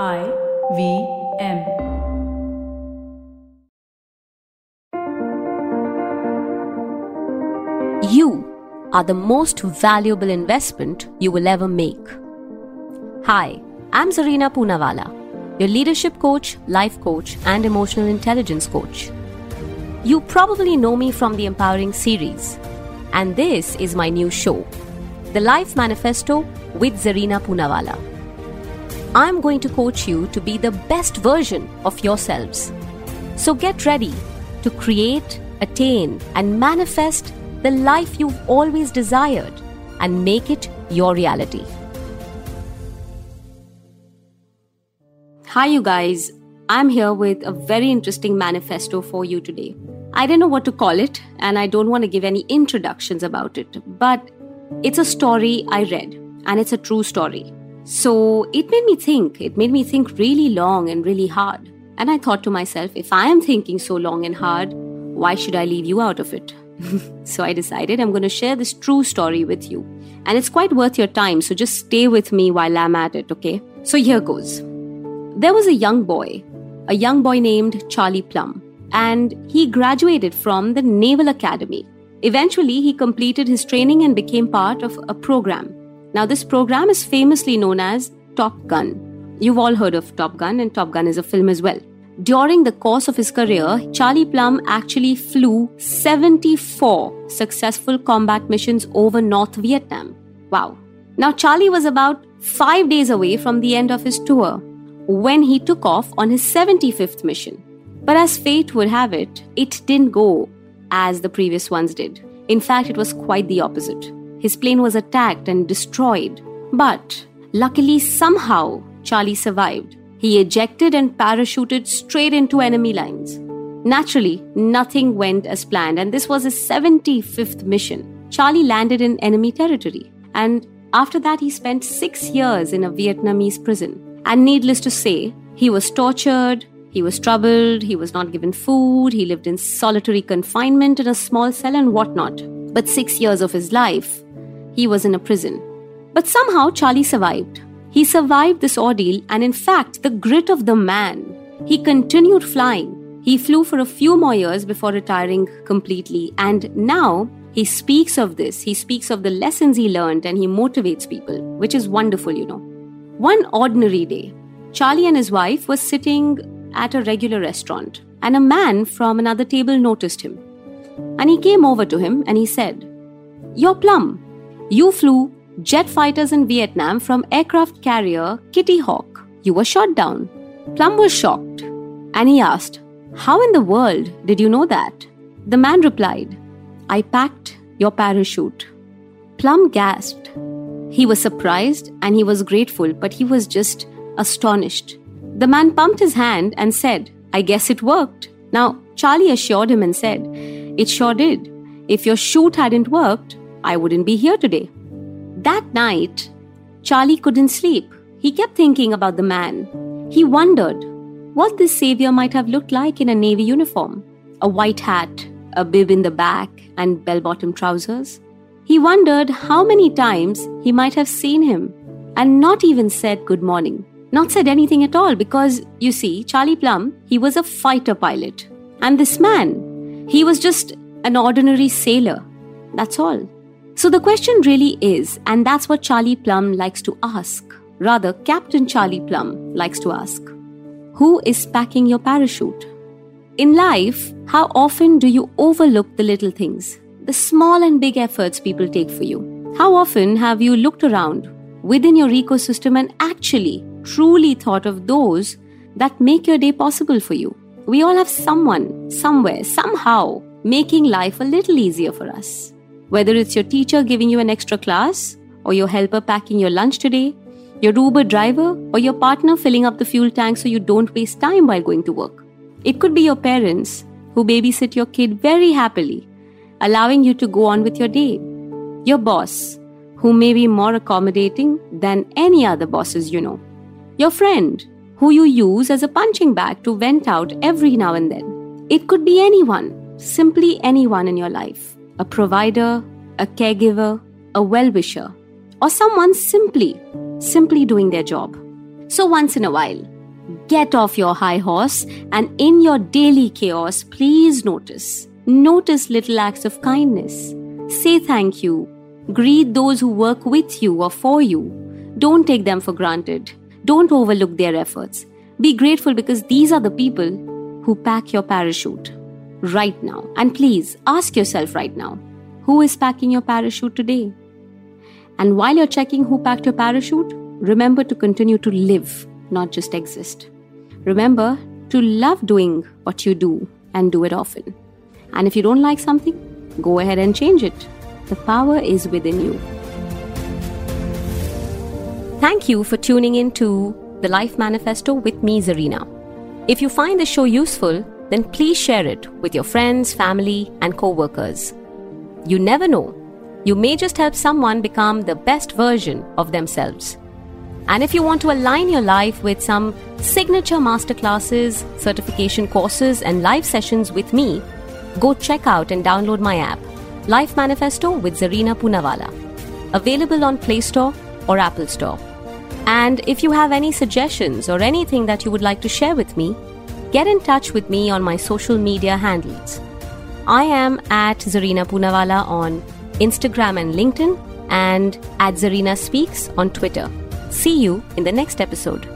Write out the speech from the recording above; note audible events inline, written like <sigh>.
I V M. You are the most valuable investment you will ever make. Hi, I'm Zarina Poonawalla, your leadership coach, life coach, and emotional intelligence coach. You probably know me from the Empowering series, and this is my new show, The Life Manifesto with Zarina Poonawalla. I'm going to coach you to be the best version of yourselves. So get ready to create, attain, and manifest the life you've always desired and make it your reality. Hi, you guys. I'm here with a very interesting manifesto for you today. I don't know what to call it, and I don't want to give any introductions about it, but it's a story I read, and it's a true story. So it made me think. It made me think really long and really hard. And I thought to myself, if I am thinking so long and hard, why should I leave you out of it? <laughs> so I decided I'm going to share this true story with you. And it's quite worth your time, so just stay with me while I'm at it, okay? So here goes. There was a young boy, a young boy named Charlie Plumb, and he graduated from the Naval Academy. Eventually, he completed his training and became part of a program. Now, this program is famously known as Top Gun. You've all heard of Top Gun, and Top Gun is a film as well. During the course of his career, Charlie Plumb actually flew 74 successful combat missions over North Vietnam. Wow. Now, Charlie was about five days away from the end of his tour when he took off on his 75th mission. But as fate would have it, it didn't go as the previous ones did. In fact, it was quite the opposite. His plane was attacked and destroyed. But luckily, somehow, Charlie survived. He ejected and parachuted straight into enemy lines. Naturally, nothing went as planned, and this was his 75th mission. Charlie landed in enemy territory, and after that, he spent six years in a Vietnamese prison. And needless to say, he was tortured, he was troubled, he was not given food, he lived in solitary confinement in a small cell, and whatnot. But six years of his life, he was in a prison. But somehow, Charlie survived. He survived this ordeal, and in fact, the grit of the man, he continued flying. He flew for a few more years before retiring completely, and now he speaks of this. He speaks of the lessons he learned and he motivates people, which is wonderful, you know. One ordinary day, Charlie and his wife were sitting at a regular restaurant, and a man from another table noticed him. And he came over to him and he said, You're Plumb. You flew jet fighters in Vietnam from aircraft carrier Kitty Hawk. You were shot down. Plumb was shocked and he asked, How in the world did you know that? The man replied, I packed your parachute. Plumb gasped. He was surprised and he was grateful, but he was just astonished. The man pumped his hand and said, I guess it worked. Now, Charlie assured him and said, It sure did. If your chute hadn't worked, I wouldn't be here today. That night, Charlie couldn't sleep. He kept thinking about the man. He wondered what this savior might have looked like in a navy uniform a white hat, a bib in the back, and bell bottom trousers. He wondered how many times he might have seen him and not even said good morning. Not said anything at all because, you see, Charlie Plumb, he was a fighter pilot. And this man, he was just an ordinary sailor. That's all. So the question really is, and that's what Charlie Plumb likes to ask, rather, Captain Charlie Plumb likes to ask Who is packing your parachute? In life, how often do you overlook the little things, the small and big efforts people take for you? How often have you looked around within your ecosystem and actually, truly thought of those that make your day possible for you? We all have someone, somewhere, somehow making life a little easier for us. Whether it's your teacher giving you an extra class, or your helper packing your lunch today, your Uber driver, or your partner filling up the fuel tank so you don't waste time while going to work. It could be your parents who babysit your kid very happily, allowing you to go on with your day. Your boss, who may be more accommodating than any other bosses you know. Your friend, who you use as a punching bag to vent out every now and then. It could be anyone, simply anyone in your life a provider, a caregiver, a well wisher, or someone simply, simply doing their job. So once in a while, get off your high horse and in your daily chaos, please notice. Notice little acts of kindness. Say thank you. Greet those who work with you or for you. Don't take them for granted. Don't overlook their efforts. Be grateful because these are the people who pack your parachute right now. And please ask yourself right now who is packing your parachute today? And while you're checking who packed your parachute, remember to continue to live, not just exist. Remember to love doing what you do and do it often. And if you don't like something, go ahead and change it. The power is within you. Thank you for tuning in to the Life Manifesto with me, Zarina. If you find the show useful, then please share it with your friends, family, and co workers. You never know, you may just help someone become the best version of themselves. And if you want to align your life with some signature masterclasses, certification courses, and live sessions with me, go check out and download my app, Life Manifesto with Zarina Poonawalla. Available on Play Store or Apple Store. And if you have any suggestions or anything that you would like to share with me, get in touch with me on my social media handles. I am at Zarina Poonawalla on Instagram and LinkedIn and at Zarina Speaks on Twitter. See you in the next episode.